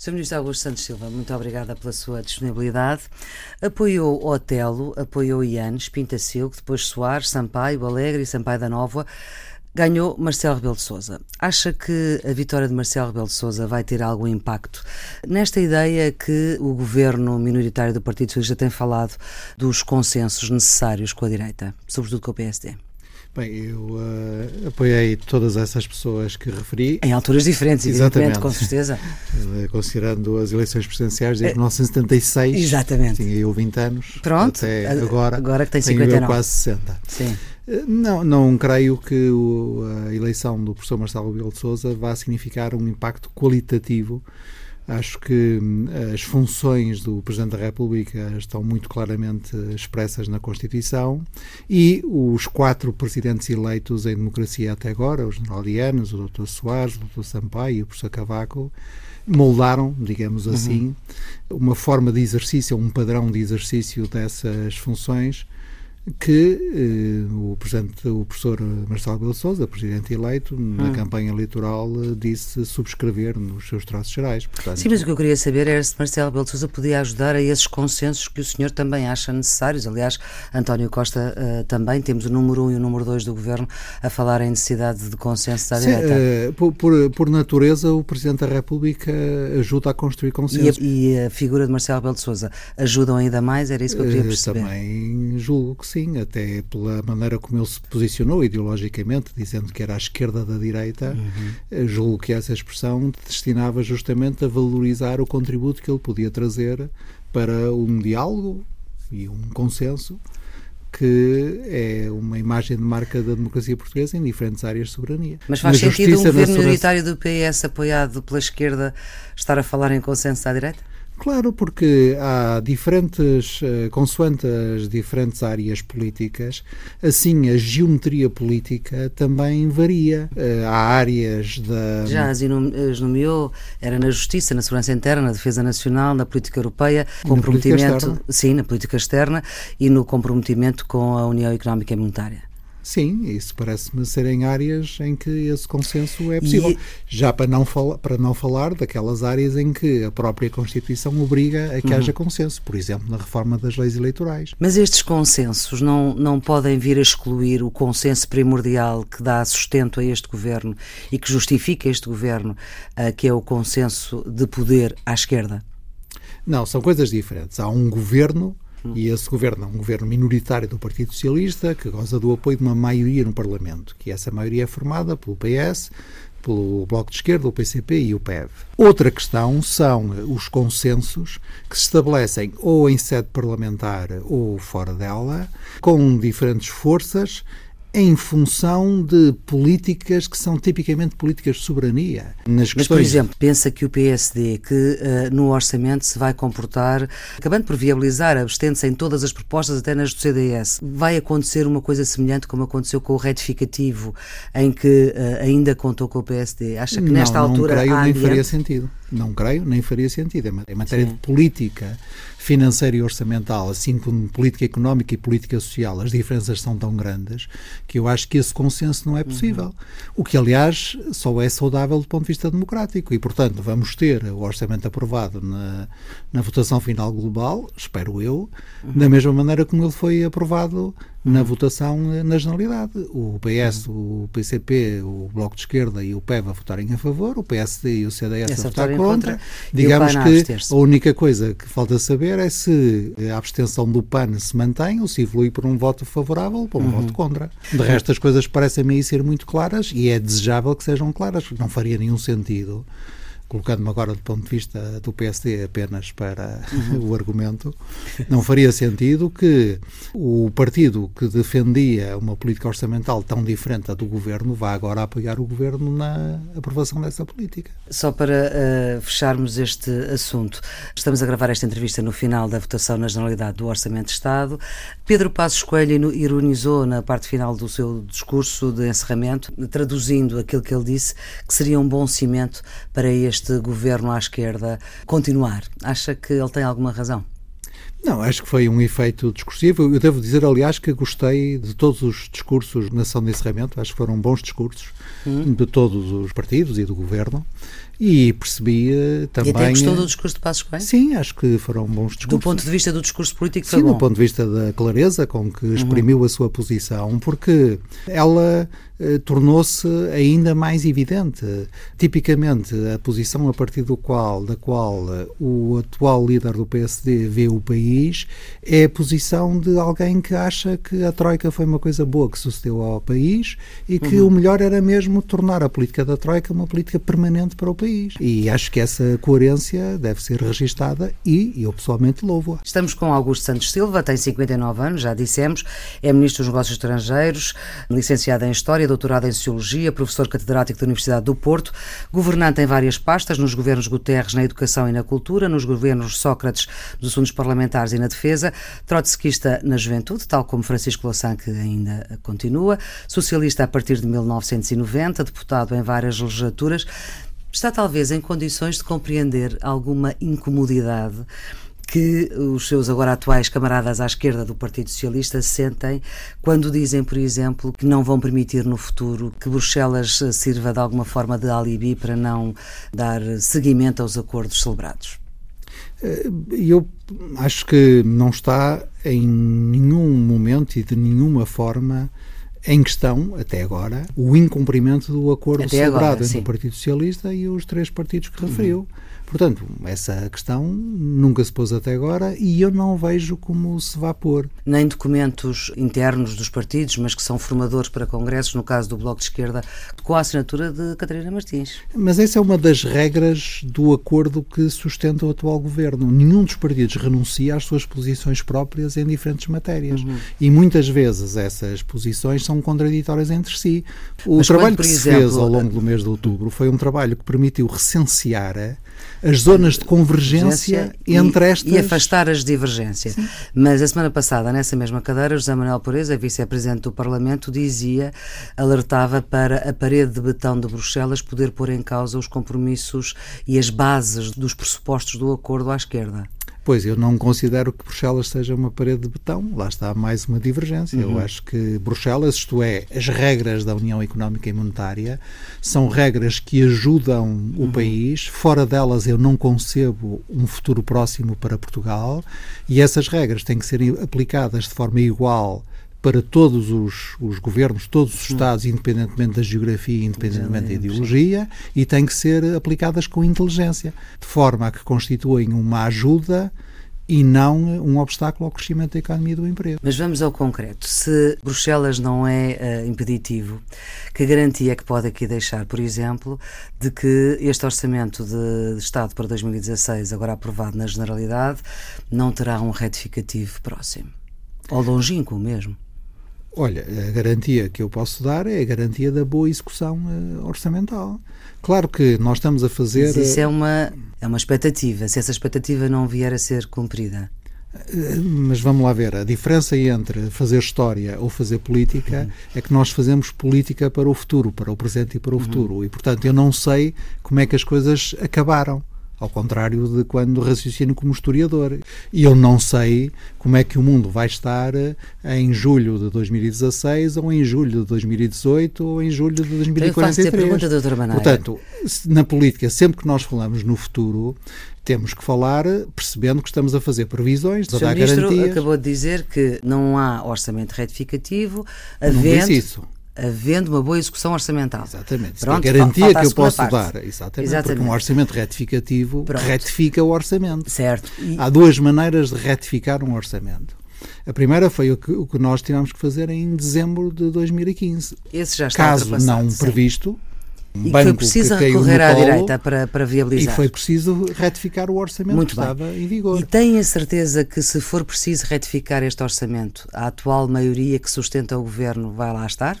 Sr. Ministro Augusto Santos Silva, muito obrigada pela sua disponibilidade. Apoiou Otelo, apoiou Ianes, Pintacilgo, depois Soares, Sampaio, Alegre e Sampaio da Nova. Ganhou Marcelo Rebelo de Sousa. Acha que a vitória de Marcelo Rebelo de Sousa vai ter algum impacto nesta ideia que o governo minoritário do Partido Socialista tem falado dos consensos necessários com a direita, sobretudo com o PSD? Bem, eu uh, apoiei todas essas pessoas que referi. Em alturas diferentes, evidentemente, com certeza. Eh, considerando as eleições presidenciais de 1976. Exatamente. Tinha eu 20 anos. Pronto. Até agora, agora que tem 59. Tenho eu quase 60. Sim. Não, não creio que o, a eleição do professor Marcelo Rebelo de Sousa vá significar um impacto qualitativo Acho que hum, as funções do Presidente da República estão muito claramente expressas na Constituição e os quatro presidentes eleitos em democracia até agora, o General Dianes, o Dr. Soares, o Dr. Sampaio e o professor Cavaco, moldaram, digamos uhum. assim, uhum. uma forma de exercício, um padrão de exercício dessas funções que eh, o, presidente, o professor Marcelo Belo Souza, presidente eleito, na hum. campanha eleitoral eh, disse subscrever nos seus traços gerais. Portanto, Sim, mas o que eu queria saber era se Marcelo Belo Souza podia ajudar a esses consensos que o senhor também acha necessários. Aliás, António Costa uh, também, temos o número 1 um e o número 2 do governo a falar em necessidade de consenso da direita. Uh, por, por, por, natureza, o Presidente da República ajuda a construir consenso. E a, e a figura de Marcelo Belo Souza ajudam ainda mais? Era isso que eu queria perceber. Uh, também julgo que sim, até pela maneira como ele se posicionou ideologicamente, dizendo que era à esquerda da direita, uhum. julgo que essa expressão destinava justamente a valorizar o contributo que ele podia trazer para um diálogo e um consenso que é uma imagem de marca da democracia portuguesa em diferentes áreas de soberania. Mas faz sentido um governo minoritário do PS apoiado pela esquerda estar a falar em consenso à direita? Claro, porque há diferentes, eh, consoante as diferentes áreas políticas, assim a geometria política também varia. Eh, há áreas da. Já as nomeou, era na Justiça, na Segurança Interna, na Defesa Nacional, na Política Europeia, comprometimento. sim, na política externa e no comprometimento com a União Económica e Monetária. Sim, isso parece-me serem áreas em que esse consenso é possível. E... Já para não, fala, para não falar daquelas áreas em que a própria Constituição obriga a que uhum. haja consenso, por exemplo, na reforma das leis eleitorais. Mas estes consensos não, não podem vir a excluir o consenso primordial que dá sustento a este governo e que justifica este governo, uh, que é o consenso de poder à esquerda? Não, são coisas diferentes. Há um governo e esse governo é um governo minoritário do Partido Socialista que goza do apoio de uma maioria no Parlamento, que essa maioria é formada pelo PS, pelo Bloco de Esquerda, o PCP e o PEV. Outra questão são os consensos que se estabelecem ou em sede parlamentar ou fora dela, com diferentes forças em função de políticas que são tipicamente políticas de soberania. Nas Mas, por exemplo, pensa que o PSD, que uh, no orçamento se vai comportar, acabando por viabilizar, abstendo-se em todas as propostas, até nas do CDS, vai acontecer uma coisa semelhante como aconteceu com o retificativo, em que uh, ainda contou com o PSD? Acha que nesta não, altura. Não creio, nem adiante? faria sentido. Não creio, nem faria sentido. Em matéria Sim. de política financeira e orçamental, assim como política económica e política social, as diferenças são tão grandes que eu acho que esse consenso não é possível. Uhum. O que, aliás, só é saudável do ponto de vista democrático. E, portanto, vamos ter o orçamento aprovado na, na votação final global, espero eu, uhum. da mesma maneira como ele foi aprovado na votação na generalidade. O PS, o PCP, o Bloco de Esquerda e o PEV a votarem a favor, o PSD e o CDS a votar contra. contra. Digamos que a única coisa que falta saber é se a abstenção do PAN se mantém ou se evolui por um voto favorável ou por um uhum. voto contra. De resto, as coisas parecem-me aí ser muito claras e é desejável que sejam claras, não faria nenhum sentido colocando-me agora do ponto de vista do PSD apenas para uhum. o argumento, não faria sentido que o partido que defendia uma política orçamental tão diferente da do governo vá agora apoiar o governo na aprovação dessa política. Só para uh, fecharmos este assunto, estamos a gravar esta entrevista no final da votação na Generalidade do Orçamento de Estado. Pedro Passos Coelho ironizou na parte final do seu discurso de encerramento, traduzindo aquilo que ele disse, que seria um bom cimento para este governo à esquerda continuar. Acha que ele tem alguma razão? Não, acho que foi um efeito discursivo. Eu devo dizer, aliás, que gostei de todos os discursos na sessão de encerramento. Acho que foram bons discursos hum. de todos os partidos e do governo. E percebi também. E até gostou do discurso de Passos Coelho? Sim, acho que foram bons discursos. Do ponto de vista do discurso político, Sim, do ponto de vista da clareza com que exprimiu uhum. a sua posição, porque ela eh, tornou-se ainda mais evidente. Tipicamente, a posição a partir do qual, da qual eh, o atual líder do PSD vê o país é a posição de alguém que acha que a Troika foi uma coisa boa que sucedeu ao país e que uhum. o melhor era mesmo tornar a política da Troika uma política permanente para o país. E acho que essa coerência deve ser registada e eu pessoalmente louvo-a. Estamos com Augusto Santos Silva, tem 59 anos, já dissemos, é Ministro dos Negócios Estrangeiros, licenciado em História, doutorado em Sociologia, professor catedrático da Universidade do Porto, governante em várias pastas, nos governos Guterres na Educação e na Cultura, nos governos Sócrates dos Assuntos Parlamentares e na Defesa, trotskista na Juventude, tal como Francisco Louçã, que ainda continua, socialista a partir de 1990, deputado em várias legislaturas, está talvez em condições de compreender alguma incomodidade que os seus agora atuais camaradas à esquerda do Partido Socialista sentem quando dizem, por exemplo, que não vão permitir no futuro que Bruxelas sirva de alguma forma de alibi para não dar seguimento aos acordos celebrados? Eh, eu acho que não está em nenhum momento e de nenhuma forma em questão, até agora, o incumprimento do acordo até celebrado agora, entre o Partido Socialista e os três partidos que referiu. Uhum. Portanto, essa questão nunca se pôs até agora e eu não vejo como se vá pôr. Nem documentos internos dos partidos, mas que são formadores para congressos, no caso do Bloco de Esquerda, com a assinatura de Catarina Martins. Mas essa é uma das regras do acordo que sustenta o atual governo. Nenhum dos partidos renuncia às suas posições próprias em diferentes matérias. Uhum. E muitas vezes essas posições são contraditórias entre si. O mas trabalho quando, que se exemplo, fez ao longo do mês de outubro foi um trabalho que permitiu recensear as zonas de convergência e, entre estas. E afastar as divergências. Sim. Mas a semana passada, nessa mesma cadeira, José Manuel Pureza, vice-presidente do Parlamento, dizia, alertava para a parede de betão de Bruxelas poder pôr em causa os compromissos e as bases dos pressupostos do acordo à esquerda. Pois, eu não considero que Bruxelas seja uma parede de betão. Lá está mais uma divergência. Uhum. Eu acho que Bruxelas, isto é, as regras da União Económica e Monetária, são regras que ajudam o uhum. país. Fora delas, eu não concebo um futuro próximo para Portugal. E essas regras têm que ser aplicadas de forma igual para todos os, os, governos, todos os Estados, independentemente da geografia, independentemente da ideologia, e têm que ser aplicadas com inteligência, de forma a que constituem uma ajuda e não um obstáculo ao crescimento da economia e do emprego. Mas vamos ao concreto. Se Bruxelas não é uh, impeditivo, que garantia é que pode aqui deixar, por exemplo, de que este orçamento de, de Estado para 2016, agora aprovado na Generalidade, não terá um retificativo próximo? Ou longínquo mesmo? Olha, a garantia que eu posso dar é a garantia da boa execução uh, orçamental. Claro que nós estamos a fazer. Mas isso é uma, é uma expectativa. Se essa expectativa não vier a ser cumprida. Eh, mas vamos lá ver, a diferença entre fazer história ou fazer política uhum. é que nós fazemos política para o futuro, para o presente e para o uhum. futuro. E, portanto, eu não sei como é que as coisas acabaram ao contrário de quando raciocino como historiador. E eu não sei como é que o mundo vai estar eh, em julho de 2016 ou em julho de 2018 ou em julho de 2043. Pergunta, doutora Portanto, na política, sempre que nós falamos no futuro, temos que falar percebendo que estamos a fazer previsões, a dar garantias. acabou de dizer que não há orçamento retificativo, havendo... Não disse isso havendo uma boa execução orçamental. Exatamente. Pronto, é a garantia que eu posso parte. dar. Exatamente, Exatamente. Porque um orçamento retificativo Pronto. retifica o orçamento. Certo. E... Há duas maneiras de retificar um orçamento. A primeira foi o que, o que nós tivemos que fazer em dezembro de 2015. Esse já está Caso não sim. previsto, um e foi preciso recorrer à direita para, para viabilizar. E foi preciso retificar o orçamento Muito que bem. estava em vigor. E tem a certeza que se for preciso retificar este orçamento, a atual maioria que sustenta o governo vai lá estar?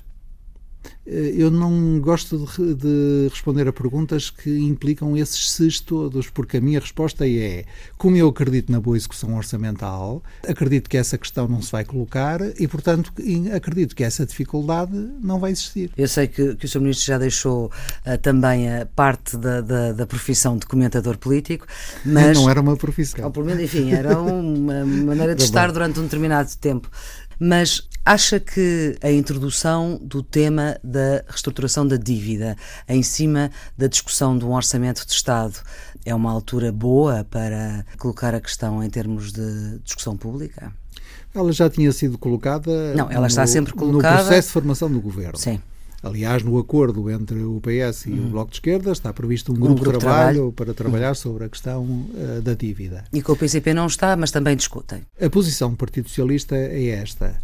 Eh, eu não gosto de, de, responder a perguntas que implicam esses ses todos, porque a minha resposta é: como eu acredito na boa execução orçamental, acredito que essa questão não se vai colocar e, portanto, acredito que essa dificuldade não vai existir. Eu sei que, que o Sr. Ministro já deixou uh, também a parte da, da, da, profissão de comentador político, mas. Não era uma profissão. Ou, por menos, enfim, era uma maneira de estar durante um determinado tempo. Mas acha que a introdução do tema da reestruturação da dívida em cima da discussão de um orçamento de Estado é uma altura boa para colocar a questão em termos de discussão pública? Ela já tinha sido colocada. Não, ela está sempre colocada. No processo de formação do governo. Sim. Aliás, no acordo entre o PS e uhum. o Bloco de Esquerda está previsto um, um grupo, de trabalho, trabalho, para trabalhar sobre a questão uh, da dívida. E com o PCP não está, mas também discutem. A posição do Partido Socialista é esta.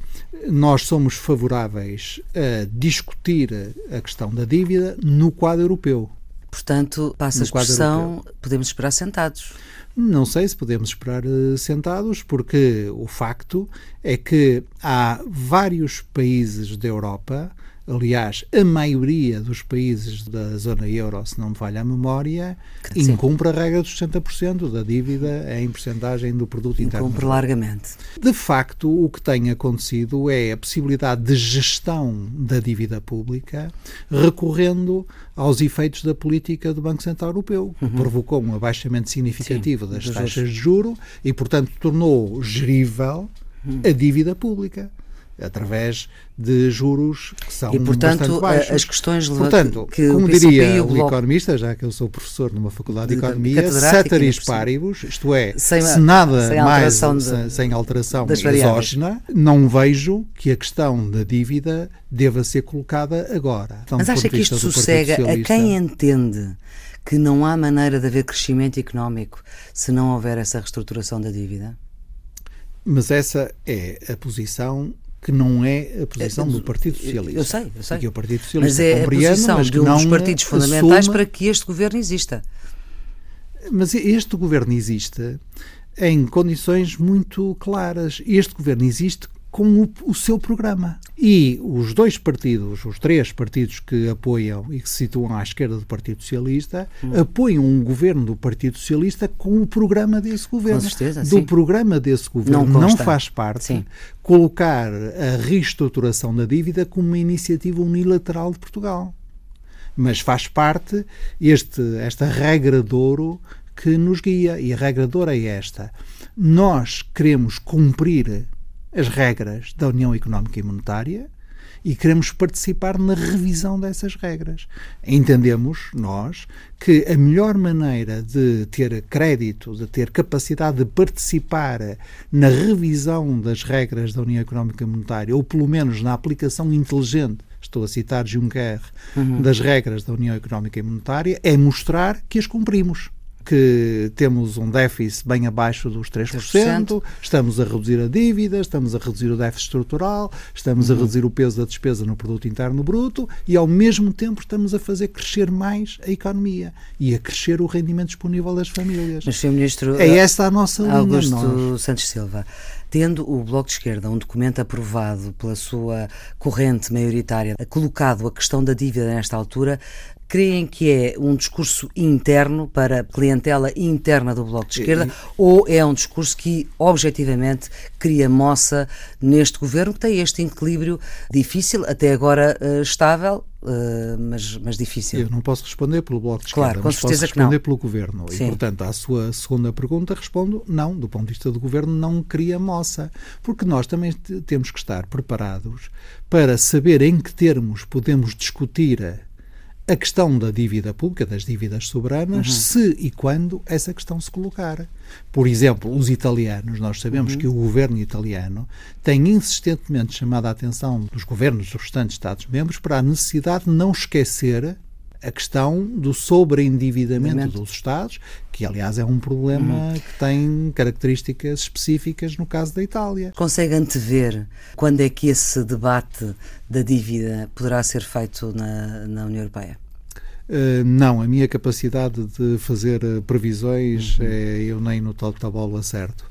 Nós somos favoráveis a discutir a questão da dívida no quadro europeu. Portanto, passa a expressão, podemos esperar sentados. Não sei se podemos esperar uh, sentados, porque o facto é que há vários países da Europa Aliás, a maioria dos países da zona euro, se não me falha a memória, Sim. incumpre a regra dos 60% da dívida em porcentagem do produto interno. Incumpre largamente. De facto, o que tem acontecido é a possibilidade de gestão da dívida pública recorrendo aos efeitos da política do Banco Central Europeu, que uhum. provocou um abaixamento significativo Sim, das taxas de juro e, portanto, tornou gerível uhum. a dívida pública através de juros que são e, portanto, baixos. as questões portanto, que como diria o, o economista, já que eu sou professor numa faculdade de, de economia, ceteris paribus, isto é, sem, se nada sem mais alteração de, sem, alteração exógena, não vejo que a questão da dívida deva ser colocada agora. Então, Mas acha que isto sossega a quem entende que não há maneira de haver crescimento económico se não houver essa reestruturação da dívida? Mas essa é a posição que não é a posição é, do Partido Socialista. Eu sei, eu sei. Que o Partido Socialista mas é a posição mas de um dos partidos fundamentais para que este governo exista. Mas este governo existe em condições muito claras. Este governo existe com o, o, seu programa. E os dois partidos, os três partidos que apoiam e que se situam à esquerda do Partido Socialista, hum. apoiam um governo do Partido Socialista com o programa desse governo. Com certeza, do sim. programa desse governo não, não faz parte sim. colocar a reestruturação da dívida como uma iniciativa unilateral de Portugal. Mas faz parte este, esta regra de ouro que nos guia. E a regra de ouro é esta. Nós queremos cumprir as regras da União Económica e Monetária e queremos participar na revisão dessas regras. Entendemos, nós, que a melhor maneira de ter crédito, de ter capacidade de participar na revisão das regras da União Económica e Monetária, ou pelo menos na aplicação inteligente estou a citar Juncker, uhum. das regras da União Económica e Monetária, é mostrar que as cumprimos que temos um déficit bem abaixo dos 3%, 3%, estamos a reduzir a dívida, estamos a reduzir o déficit estrutural, estamos uhum. a reduzir o peso da despesa no produto interno bruto e ao mesmo tempo estamos a fazer crescer mais a economia e a crescer o rendimento disponível das famílias. Mas, Sr. Ministro, é esta a nossa linha. Augusto. Santos Silva, tendo o Bloco de Esquerda um documento aprovado pela sua corrente maioritária, colocado a questão da dívida nesta altura, creem que é um discurso interno para a clientela interna do Bloco de Esquerda e, ou é um discurso que objetivamente cria moça neste governo que tem este equilíbrio difícil, até agora uh, estável, uh, mas, mas difícil? Eu não posso responder pelo Bloco de Esquerda, claro, com mas certeza posso responder que não. pelo Governo. Sim. E, portanto, à sua segunda pergunta respondo não, do ponto de vista do Governo não cria moça, porque nós também temos que estar preparados para saber em que termos podemos discutir a questão da dívida pública, das dívidas soberanas, uhum. se e quando essa questão se colocar. Por exemplo, os italianos, nós sabemos uhum. que o governo italiano tem insistentemente chamado a atenção dos governos dos restantes Estados-membros para a necessidade de não esquecer a questão do sobreendividamento dos Estados, que aliás é um problema uhum. que tem características específicas no caso da Itália. Consegue antever quando é que esse debate da dívida poderá ser feito na, na União Europeia? Uh, não, a minha capacidade de fazer eh, previsões, uhum. é, eu nem no toque da bola acerto.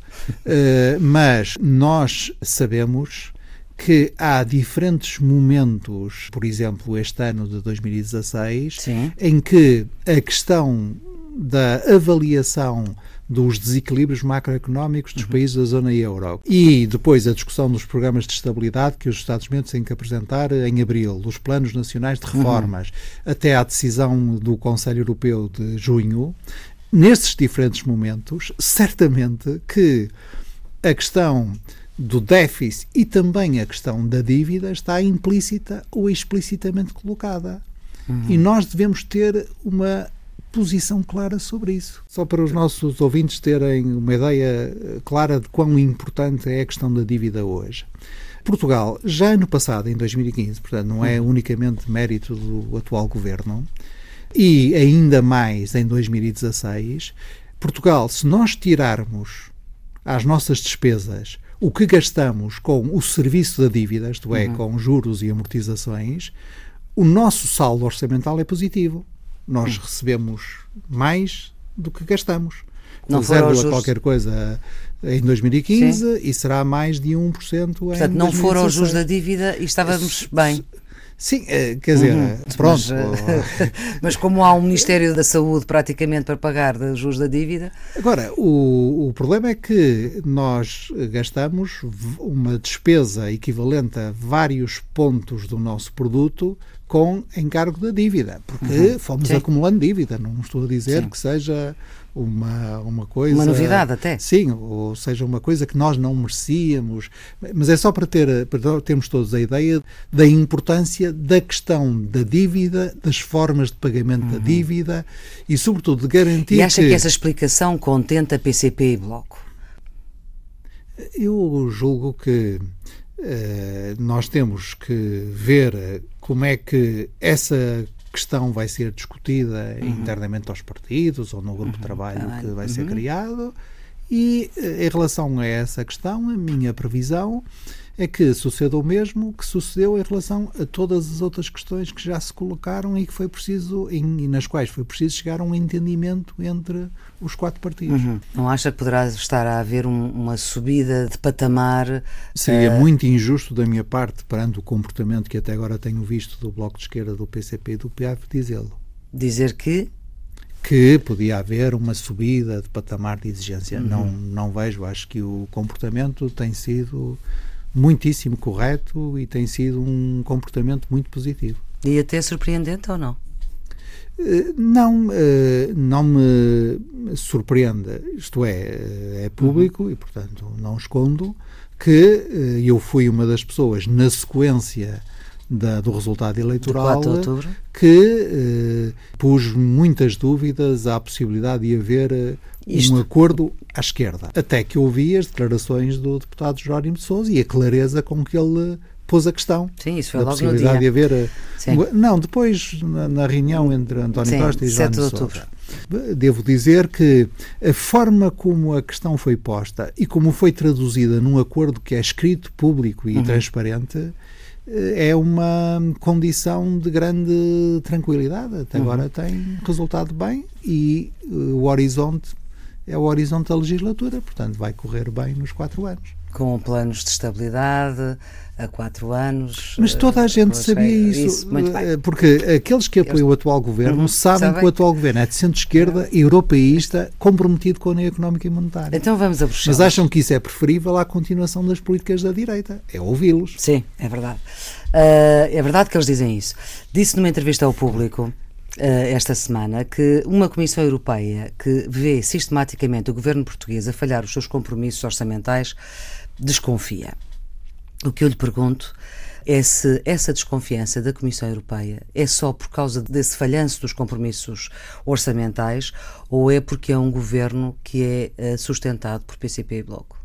Uh, mas nós sabemos que há diferentes momentos, por exemplo, este ano de 2016, Sim. em que a questão da avaliação dos desequilíbrios macroeconómicos dos uhum. países da zona euro. E depois a discussão dos programas de estabilidade que os Estados-membros têm que apresentar em abril, dos planos nacionais de reformas, uhum. até à decisão do Conselho Europeu de junho. Nesses diferentes momentos, certamente que a questão do déficit e também a questão da dívida está implícita ou explicitamente colocada. Uhum. E nós devemos ter uma posição clara sobre isso. Só para os nossos ouvintes terem uma ideia eh, clara de quão importante é a questão da dívida hoje. Portugal, já no passado, em 2015, portanto, não é unicamente mérito do atual governo, e ainda mais em 2016, Portugal, se nós tirarmos às nossas despesas o que gastamos com o serviço da dívida, isto é, uhum. com juros e amortizações, o nosso saldo orçamental é positivo nós recebemos mais do que gastamos. Não zero a qualquer coisa em 2015 Sim. e será mais de 1% Portanto, em não foram os juros da dívida e estávamos bem. Sim, eh, quer dizer, uhum. pronto. Mas, mas, como há um Ministério da Saúde praticamente para pagar os juros da dívida. Agora, o, o problema é que nós gastamos uma despesa equivalente a vários pontos do nosso produto com encargo da dívida, porque uhum. fomos Sim. acumulando dívida. Não estou a dizer Sim. que seja uma, uma coisa. Uma novidade até. Sim, ou seja, uma coisa que nós não merecíamos. Mas é só para, ter, para termos todos a ideia da importância da questão da dívida, das formas de pagamento uhum. da dívida e, sobretudo, de garantir. E acha que, que essa explicação contenta PCP e Bloco? Eu julgo que uh, nós temos que ver como é que essa questão vai ser discutida uhum. internamente aos partidos ou no grupo uhum. de trabalho que vai ser uhum. criado. E eh, em relação a essa questão, a minha previsão é que suceda o mesmo que sucedeu em relação a todas as outras questões que já se colocaram e que foi preciso e nas quais foi preciso chegar a um entendimento entre os quatro partidos. Uhum. Não acha que poderá estar a haver um, uma subida de patamar? Seria uh... muito injusto da minha parte perante o comportamento que até agora tenho visto do Bloco de Esquerda, do PCP e do PAF dizê-lo. Dizer que que podia haver uma subida de patamar de exigência. Uhum. Não, não vejo, acho que o comportamento tem sido muitíssimo correto e tem sido um comportamento muito positivo. E até surpreendente ou não? Eh, não, eh, não me surpreende, isto é, eh, é público uhum. e, portanto, não escondo que eu fui uma das pessoas na sequência da, do resultado eleitoral que pus muitas dúvidas à possibilidade de haver isto. um acordo à esquerda. Até que ouvi as declarações do deputado Jerónimo de Sousa e a clareza com que ele pôs a questão. Sim, isso foi da possibilidade de haver. Eh, Sim. Não, depois na, na, reunião entre António Sim, Costa e Jerónimo de Sousa. Devo dizer que a forma como a questão foi posta e como foi traduzida num acordo que é escrito, público e uhum. transparente eh, é uma condição de grande tranquilidade. Até uhum. agora tem resultado bem e eh, o horizonte é o horizonte da legislatura, portanto vai correr bem nos quatro anos. Com planos de estabilidade a quatro anos. Mas toda a gente sabia isso, isso eh, porque aqueles que apoiam o atual governo uhum, sabem, sabem, que o atual governo é de centro-esquerda, uhum. europeísta, comprometido com a União Económica e Monetária. Então vamos a Bruxelas. Mas acham que isso é preferível à continuação das políticas da direita. É ouvi-los. Sim, é verdade. Uh, é verdade que eles dizem isso. Disse numa entrevista ao público eh, esta semana que uma Comissão Europeia que vê sistematicamente o governo português a falhar os seus compromissos orçamentais desconfia. O que eu lhe pergunto é se essa desconfiança da Comissão Europeia é só por causa desse falhanço dos compromissos orçamentais ou é porque é um governo que é eh, sustentado por PCP e Bloco?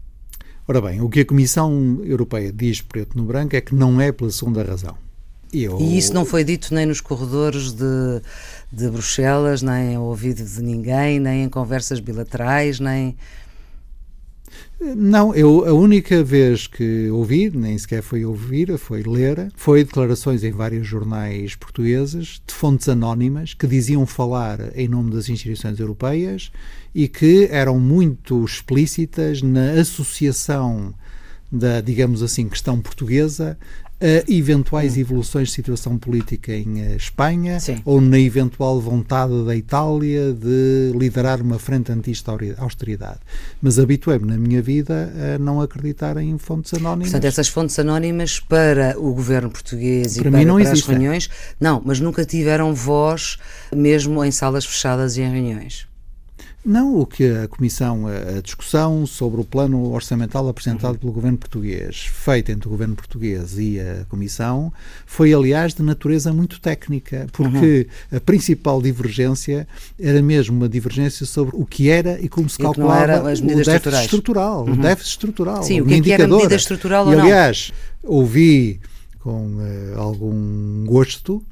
Ora bem, o que a Comissão Europeia diz preto no branco é que não é pela segunda razão. Eu... E isso não foi dito nem nos corredores de, de Bruxelas, nem ao ouvido de ninguém, nem em conversas bilaterais, nem. Não, eu a única vez que ouvi, nem sequer foi ouvir, foi ler, foi declarações em vários jornais portugueses de fontes anónimas que diziam falar em nome das instituições europeias e que eram muito explícitas na associação da, digamos assim, questão portuguesa a eventuais hum. evoluções de situação política em eh, Espanha Sim. ou na eventual vontade da Itália de liderar uma frente anti-austeridade. Mas habituei-me na minha vida a não acreditar em fontes anónimas. Portanto, essas fontes anónimas para o governo português para e para, para as reuniões, não, mas nunca tiveram voz mesmo em salas fechadas e em reuniões. Não, o que a Comissão, a discussão sobre o plano orçamental apresentado uhum. pelo governo português, feita entre o governo português e a Comissão, foi, aliás, de natureza muito técnica, porque uhum. a principal divergência era mesmo uma divergência sobre o que era e como se calculava o déficit estrutural. Uhum. O déficit estrutural. Sim, o que, é que era medida estrutural e, ou aliás, não? ouvi com uh, algum gosto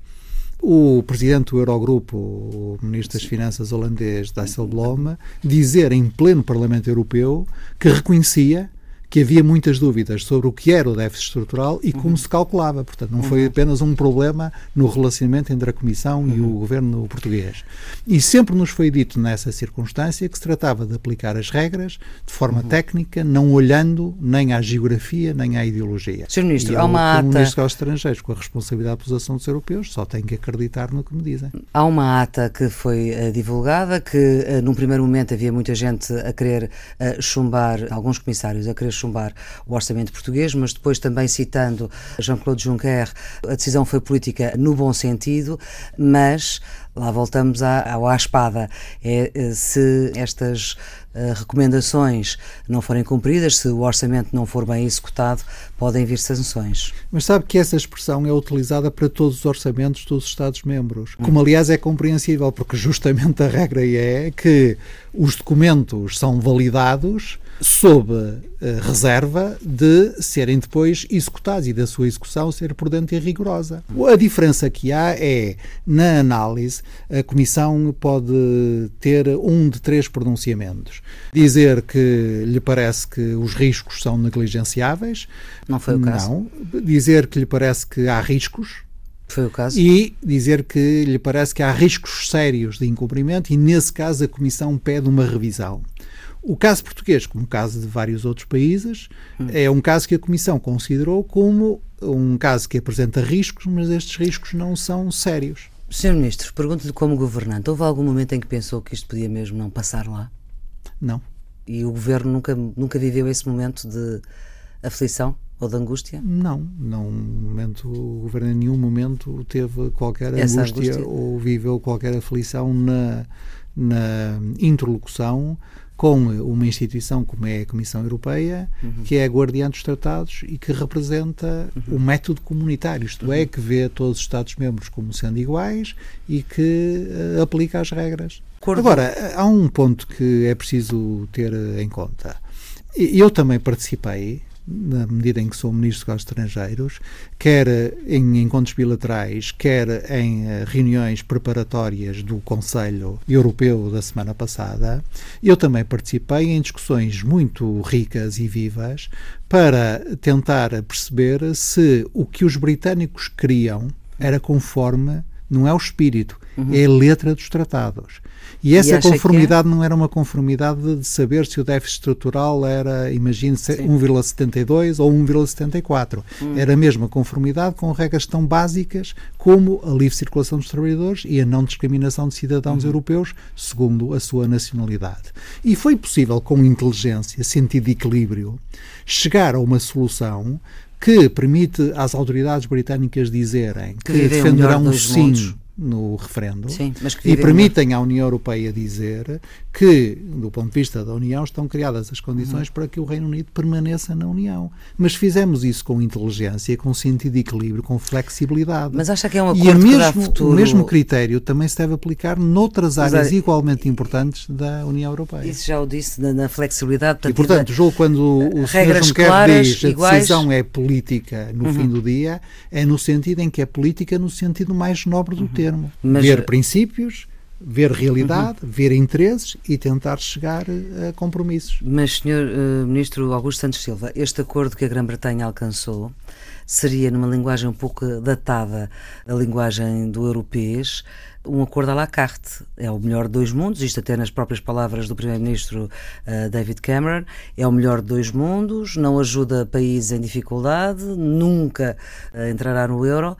o presidente do Eurogrupo, o ministro das Finanças holandês, Dijsselbloem, dizer em pleno Parlamento Europeu que reconhecia que havia muitas dúvidas sobre o que era o déficit estrutural e como uhum. se calculava. Portanto, não foi uhum. apenas um problema no relacionamento entre a Comissão uhum. e o uhum. governo português. E sempre nos foi dito nessa circunstância que se tratava de aplicar as regras de forma uhum. técnica, não olhando nem à geografia nem à ideologia. Sr. Ministro, e há uma ata. Ministro aos estrangeiros, com a responsabilidade dos assuntos europeus, só tem que acreditar no que me dizem. Há uma ata que foi uh, divulgada que, uh, num primeiro momento, havia muita gente a querer uh, chumbar, alguns comissários a querer chumbar o orçamento português, mas depois também citando Jean-Claude Juncker, a decisão foi política no bom sentido, mas lá voltamos à, à espada. É, eh, se estas uh, recomendações não forem cumpridas, se o orçamento não for bem executado, podem vir sanções. Mas sabe que essa expressão é utilizada para todos os orçamentos dos Estados-membros, como aliás é compreensível, porque justamente a regra é que os documentos são validados sob uh, reserva de serem depois executados e da sua execução ser prudente e rigorosa. A diferença que há é, na análise, a Comissão pode ter um de três pronunciamentos. Dizer que lhe parece que os riscos são negligenciáveis. Não foi o caso. Não. Dizer que lhe parece que há riscos. Foi o caso. E dizer que lhe parece que há riscos sérios de incumprimento e, nesse caso, a Comissão pede uma revisão. O caso português, como o caso de vários outros países, hum. é um caso que a Comissão considerou como um caso que apresenta riscos, mas estes riscos não são sérios. Sr. Ministro, pergunto-lhe como governante, houve algum momento em que pensou que isto podia mesmo não passar lá? Não. E o Governo nunca, nunca viveu esse momento de aflição ou de angústia? Não, não momento, o Governo em nenhum momento teve qualquer angústia, angústia, ou viveu qualquer aflição na, na interlocução com uma instituição como é a Comissão Europeia, uhum. que é a guardiã dos tratados e que representa uhum. o método comunitário, isto é, uhum. é, que vê todos os Estados-membros como sendo iguais e que uh, aplica as regras. Agora, há um ponto que é preciso ter em conta. Eu também participei na medida em que sou Ministro dos Estrangeiros, quer em encontros bilaterais, quer em eh, reuniões preparatórias do Conselho Europeu da semana passada, eu também participei em discussões muito ricas e vivas para tentar perceber se o que os britânicos queriam era conforme não é o espírito, uhum. é a letra dos tratados. E essa e conformidade é? não era uma conformidade de saber se o déficit estrutural era, imagine, 1,72 ou 1,74. Hum. Era a mesma conformidade com regras tão básicas como a livre circulação dos trabalhadores e a não discriminação de cidadãos uhum. europeus segundo a sua nacionalidade. E foi possível, com inteligência, sentido de equilíbrio, chegar a uma solução que permite às autoridades britânicas dizerem que, que defenderão o sim no referendo Sim, e permitem à União Europeia dizer que, do ponto de vista da União, estão criadas as condições uhum. para que o Reino Unido permaneça na União. Mas fizemos isso com inteligência, com sentido de equilíbrio, com flexibilidade. Mas acha que é um acordo e mesmo, futuro... o mesmo critério também se deve aplicar noutras áreas igualmente importantes da União Europeia. Isso já o disse na, na flexibilidade. Portanto, e, portanto, julgo quando o Sr. Juncker diz a iguais... decisão é política no uhum. fim do dia, é no sentido em que é política no sentido mais nobre do uhum. termo. Mas... Ver princípios ver realidade, uhum. ver interesses e tentar chegar a compromissos. Mas, Sr. Uh, Ministro Augusto Santos Silva, este acordo que a Grã-Bretanha alcançou seria, numa linguagem um pouco datada, a linguagem do europeu, um acordo à la carte. É o melhor de dois mundos, isto até nas próprias palavras do Primeiro-Ministro uh, David Cameron. É o melhor de dois mundos, não ajuda países em dificuldade, nunca uh, entrará no euro.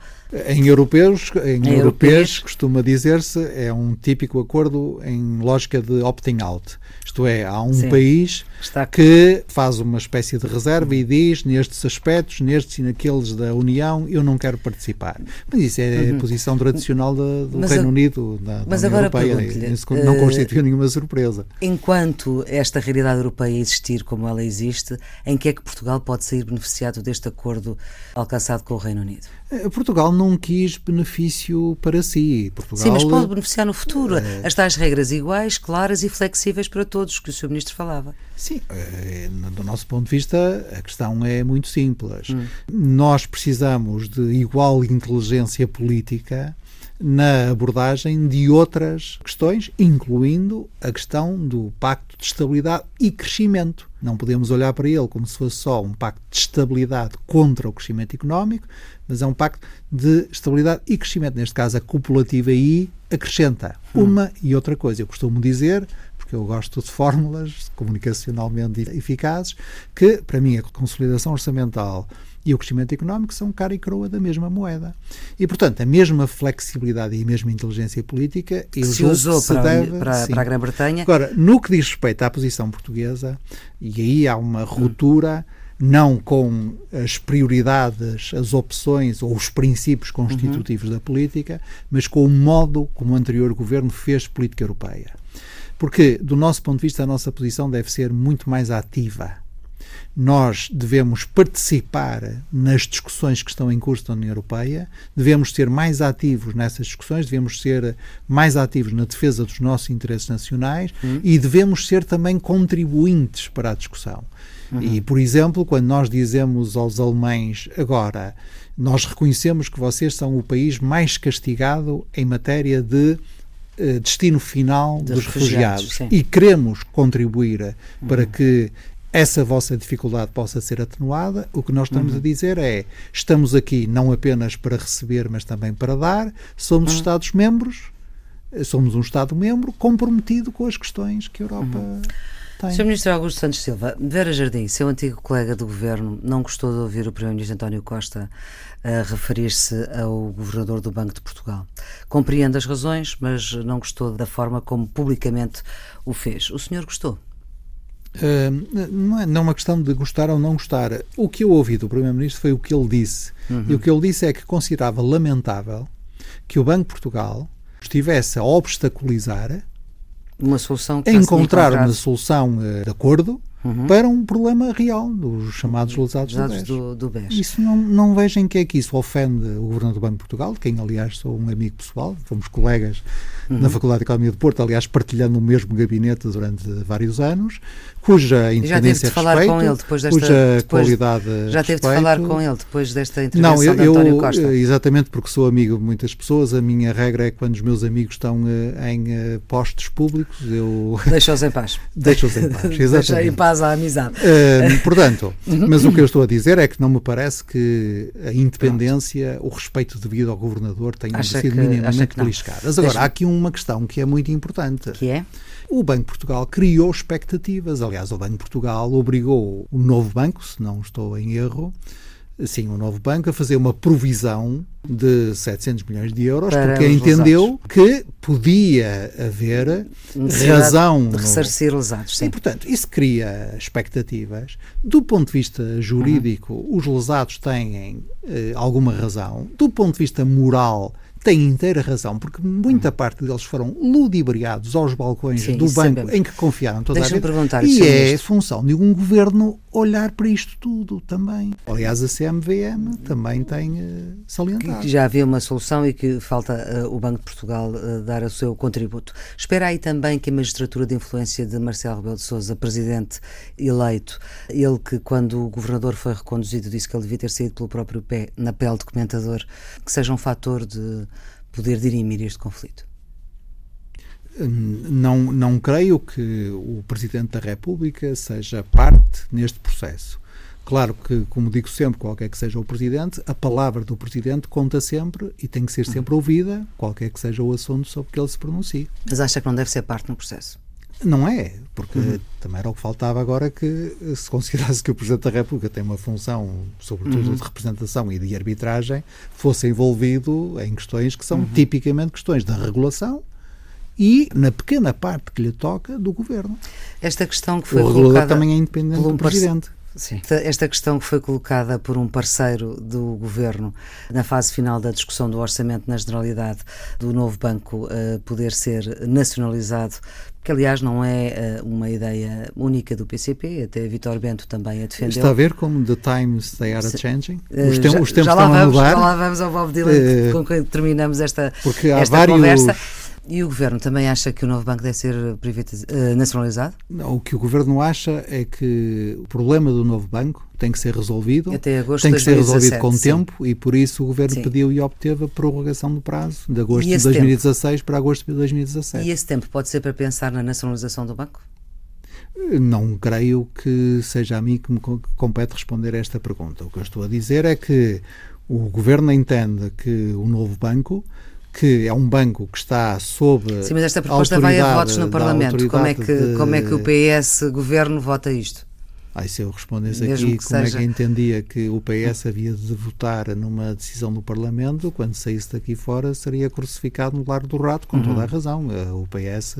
Em europeus, em, em europeus, costuma dizer-se, é um típico acordo em lógica de opting out. Isto é, há um Sim. país que faz uma espécie de reserva e diz nestes aspectos, nestes e naqueles da União, eu não quero participar. Mas isso é uhum. a posição tradicional do mas Reino a... Unido, da, mas União agora Europeia. Isso não uh... constitui nenhuma surpresa. Enquanto esta realidade europeia existir como ela existe, em que é que Portugal pode sair beneficiado deste acordo alcançado com o Reino Unido? Eh, Portugal não quis benefício para si. Portugal, Sim, mas pode beneficiar no futuro. É... As tais regras iguais, claras e flexíveis para todos, que o Sr. Ministro falava. Sim, é, do nosso ponto de vista, a questão é muito simples. Hum. Nós precisamos de igual inteligência política na abordagem de outras questões, incluindo a questão do Pacto de Estabilidade e Crescimento. Não podemos olhar para ele como se fosse só um pacto de estabilidade contra o crescimento económico, mas é um pacto de estabilidade e crescimento. Neste caso, a copulativa I acrescenta hum. uma e outra coisa. Eu costumo dizer, porque eu gosto de fórmulas comunicacionalmente eficazes, que, para mim, a consolidação orçamental e o crescimento económico são cara e coroa da mesma moeda. E, portanto, a mesma flexibilidade e a mesma inteligência política que se usou se para, deve, para, para, a Grã-Bretanha. Agora, no que diz respeito à posição portuguesa, e aí há uma ruptura. Não com as prioridades, as opções ou os princípios constitutivos uhum. da política, mas com o modo como o anterior governo fez política europeia. Porque, do nosso ponto de vista, a nossa posição deve ser muito mais ativa nós devemos participar nas discussões que estão em curso da União Europeia, devemos ser mais ativos nessas discussões, devemos ser mais ativos na defesa dos nossos interesses nacionais uhum. e devemos ser também contribuintes para a discussão. Uhum. E, por exemplo, quando nós dizemos aos alemães agora, nós reconhecemos que vocês são o país mais castigado em matéria de uh, destino final de dos refugiados, refugiados e queremos contribuir uhum. para que essa vossa dificuldade possa ser atenuada, o que nós estamos uhum. a dizer é: estamos aqui não apenas para receber, mas também para dar, somos uhum. Estados-membros, somos um Estado-membro comprometido com as questões que a Europa. Uhum. Tem. Sr. Ministro Augusto Santos Silva, Vera Jardim, seu antigo colega do governo, não gostou de ouvir o Primeiro-Ministro António Costa a referir-se ao governador do Banco de Portugal. Compreende as razões, mas não gostou da forma como publicamente o fez. O senhor gostou? Uh, não, é, não é uma questão de gostar ou não gostar. O que eu ouvi do Primeiro-Ministro foi o que ele disse. Uhum. E o que ele disse é que considerava lamentável que o Banco de Portugal estivesse a obstaculizar uma solução encontrar uma solução uh, de acordo uhum. para um problema real dos chamados lesados do BES. Do, do BES. Isso não, não vejam que é que isso ofende o Governador do Banco de Portugal, de quem aliás sou um amigo pessoal, fomos colegas uhum. na Faculdade de Economia de Porto, aliás partilhando o mesmo gabinete durante vários anos, cuja independência já teve de falar respeito, com ele depois desta, cuja depois, qualidade Já teve respeito. de falar com ele depois desta intervenção não, eu, de António Costa? Eu, exatamente porque sou amigo de muitas pessoas, a minha regra é que quando os meus amigos estão uh, em uh, postos públicos, eu... Deixa-os em paz. Deixa-os em paz, exatamente. Deixa em paz a amizade. Uh, portanto, mas o que eu estou a dizer é que não me parece que a independência, Pronto. o respeito devido ao governador tenham sido que, minimamente beliscadas. Agora, há aqui uma questão que é muito importante. Que é? O Banco de Portugal criou expectativas. Aliás, o Banco de Portugal obrigou o novo banco, se não estou em erro, sim, o novo banco, a fazer uma provisão de 700 milhões de euros, Para porque entendeu que podia haver razão de ressarcir lesados. Sim. E, portanto, isso cria expectativas. Do ponto de vista jurídico, uhum. os lesados têm eh, alguma razão. Do ponto de vista moral, tem inteira razão, porque muita parte deles foram ludibriados aos balcões Sim, do banco sabemos. em que confiaram toda a vida. E é função de um governo olhar para isto tudo também. Aliás, a CMVM também tem uh, salientado. Que já havia uma solução e que falta uh, o Banco de Portugal uh, dar o seu contributo. Espera aí também que a magistratura de influência de Marcelo Rebelo de Sousa, presidente eleito, ele que quando o governador foi reconduzido disse que ele devia ter saído pelo próprio pé, na pele de comentador, que seja um fator de poder dirimir este conflito. Não, não creio que o Presidente da República seja parte neste processo. Claro que, como digo sempre, qualquer que seja o Presidente, a palavra do Presidente conta sempre e tem que ser sempre ouvida, qualquer que seja o assunto sobre que ele se pronuncie. Mas acha que não deve ser parte no processo? Não é, porque uhum. também era o que faltava agora que se considerasse que o Presidente da República tem uma função, sobretudo uhum. de representação e de arbitragem, fosse envolvido em questões que são uhum. tipicamente questões da regulação e, na pequena parte que lhe toca, do Governo. Esta questão que foi o regulador também é independente do Presidente. Sim. Esta questão que foi colocada por um parceiro do governo na fase final da discussão do orçamento na generalidade do novo banco uh, poder ser nacionalizado, que aliás não é uh, uma ideia única do PCP, até Vitor Bento também a defendeu. Está a ver como the times they are changing? Eh, os, tem, já, os tempos já estão vamos, a mudar. Já lá vamos ao Bob Dylan, uh, com quem terminamos esta, porque esta há vários, conversa. E o Governo também acha que o novo banco deve ser uh, nacionalizado? Não, o que o Governo acha é que o problema do novo banco tem que ser resolvido, Até agosto tem que ser 2017, resolvido com sim. tempo e por isso o Governo Sim. pediu e obteve a prorrogação do prazo de agosto de esse 2016 para agosto de 2017. E esse tempo pode ser para pensar na nacionalização do banco? Não creio que seja a mim que me co- compete responder a esta pergunta. O que eu estou a dizer é que o Governo entende que o novo banco, que é um banco que está sob Sim, mas esta proposta vai a votos no Parlamento. Como é, que, de- como é que o PS Governo vota isto? Ai, se eu respondesse Mesmo aqui como seja- é que entendia que o PS havia de votar numa decisão do Parlamento, quando saísse daqui fora seria crucificado no Largo do Rato, com toda a razão. Eh, O PS,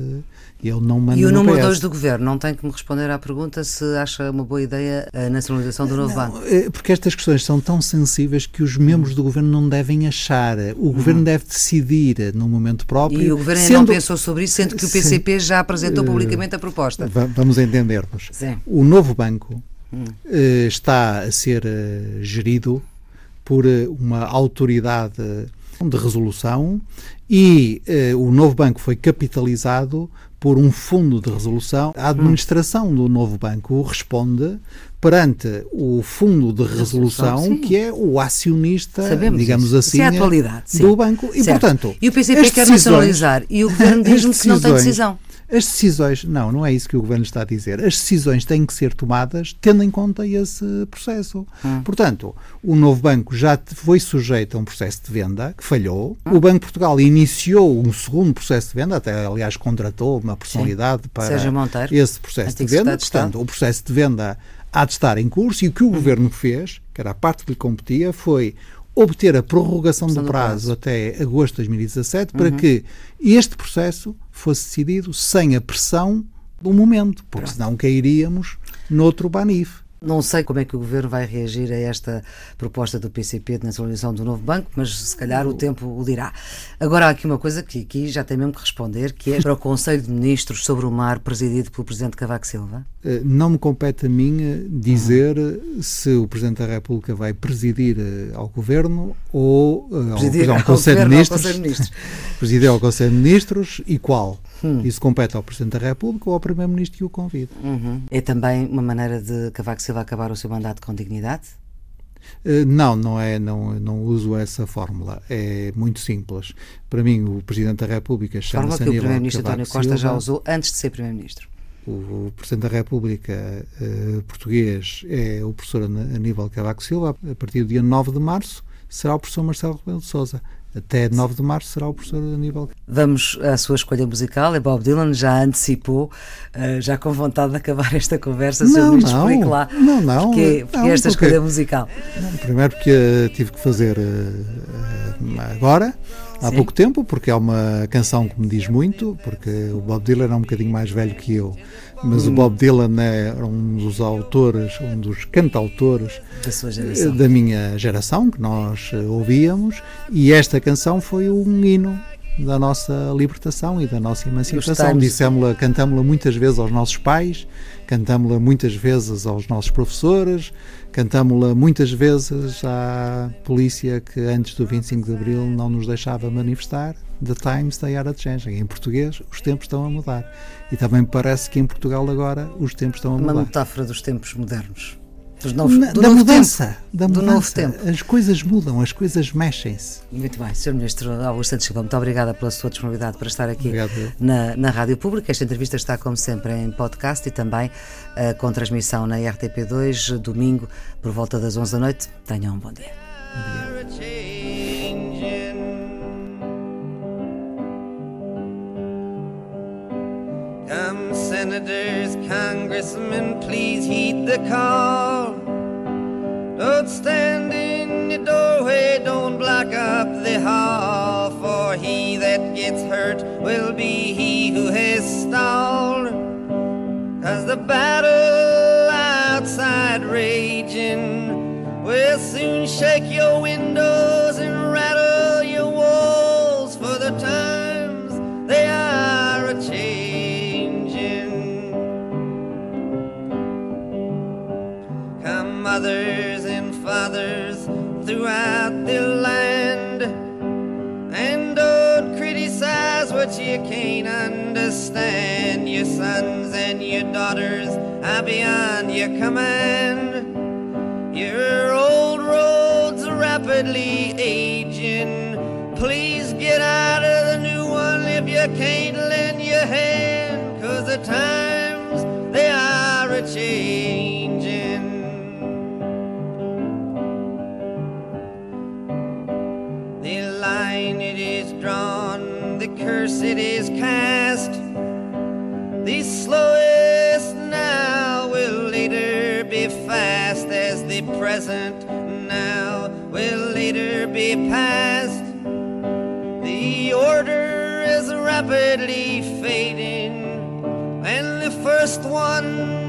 ele não Uhum. E o número PS. 2 do Governo não tem que me responder à pergunta se acha uma boa ideia a nacionalização do novo banco. Eh, Porque estas questões são tão sensíveis que os membros do governo não devem achar. O governo deve decidir no momento próprio. Uhum. E o Governo ainda não sendo- pensou sobre isso, sendo que o Sim. PCP já apresentou Eh, publicamente a proposta. Va- Vamos entender-nos. Sim. O novo banco Hum. eh, está a ser eh, gerido por eh, uma autoridade de resolução e o novo banco foi capitalizado por um fundo de resolução. A administração do novo banco responde perante o fundo de resolução, que é o acionista, Sabemos digamos isso. assim, Isso é a atualidade, sim. do banco. E, Certo. portanto, E o PCP quer decisões- nacionalizar e o Governo diz-me que não tem decisão. As decisões, não, não é isso que o Governo está a dizer. As decisões têm que ser tomadas tendo em conta esse processo. Hum. Portanto, o novo banco já foi sujeito a um processo de venda que falhou. Hum. O Banco de Portugal iniciou um segundo processo de venda, até aliás contratou uma personalidade para Sérgio Monteiro, esse processo de venda. Portanto, o processo de venda há de estar em curso e o que o Governo fez, que era a parte que lhe competia, foi obter a prorrogação do Questão do prazo, prazo. até agosto de 2017 para que este processo fosse decidido sem a pressão do momento, porque senão cairíamos noutro banif. Não sei como é que o Governo vai reagir a esta proposta do PCP de nacionalização do novo banco, mas se calhar o tempo o dirá. Agora há aqui uma coisa que aqui já tem mesmo que responder, que é para o Conselho de Ministros sobre o Mar, presidido pelo Presidente Cavaco Silva. Eh, Não me compete a mim eh, dizer eh, se o Presidente da República vai presidir ao Governo ou ao, Presidir ao ao Conselho de ao Ministros. Ministros. presidir ao Conselho de Ministros e qual? Hum. Isso compete ao Presidente da República ou ao Primeiro-Ministro que o convida. Uhum. É também uma maneira de Cavaco Silva acabar o seu mandato com dignidade? Não, não é, não, não uso essa fórmula. É muito simples. Para mim, o Presidente da República Forma chama-se que o Primeiro-Ministro António Costa já usou antes de ser Primeiro-Ministro. O, Presidente da República eh, português é o professor Aníbal Cavaco Silva. A partir do dia 9 de março será o professor Marcelo Rebelo de Sousa. Até 9 de março será o professor Aníbal. Vamos à sua escolha musical, é Bob Dylan, já antecipou, eh, já com vontade de acabar esta conversa, se Não, eu me não, explique lá não, não, porque, porque não, esta porque- escolha musical. Não, primeiro porque eh, tive que fazer eh, agora, há Sim. pouco tempo, porque é uma canção que me diz muito, porque o Bob Dylan é um bocadinho mais velho que eu, mas Hum. o Bob Dylan é um dos autores, um dos cantautores Da da minha geração, que nós eh, ouvíamos, e esta canção foi um hino da nossa libertação e da nossa emancipação. Dissemos-la, cantámos-la muitas vezes aos nossos pais, cantámos-la muitas vezes aos nossos professores, cantámos-la muitas vezes à polícia que antes do 25 de Abril não nos deixava manifestar. The times they are changing. Em português, os tempos estão a mudar. E também parece que em Portugal agora os tempos estão a Uma mudar. metáfora dos tempos modernos. Novo, da novo mudança, tempo, da do mudança. novo tempo. As coisas mudam, as coisas mexem-se. Muito bem, Sr. Ministro Augusto Santos Silva, muito obrigada pela sua disponibilidade para estar aqui Obrigado. na, na Rádio Pública. Esta entrevista está, como sempre, em podcast e também uh, com transmissão na RTP2, domingo, por volta das 11 da noite. Tenham um bom dia. Senators, congressmen, please heed the call. Don't stand in the doorway, don't block up the hall, for he that gets hurt will be he who has stalled. Cause the battle outside raging will soon shake your windows throughout the land. And don't criticize what you can't understand. Your sons and your daughters are beyond your command. Your old roads are rapidly aging. Please get out of the new one if you can't lend your hand. Cause the times, be past. The order is rapidly fading, and the first one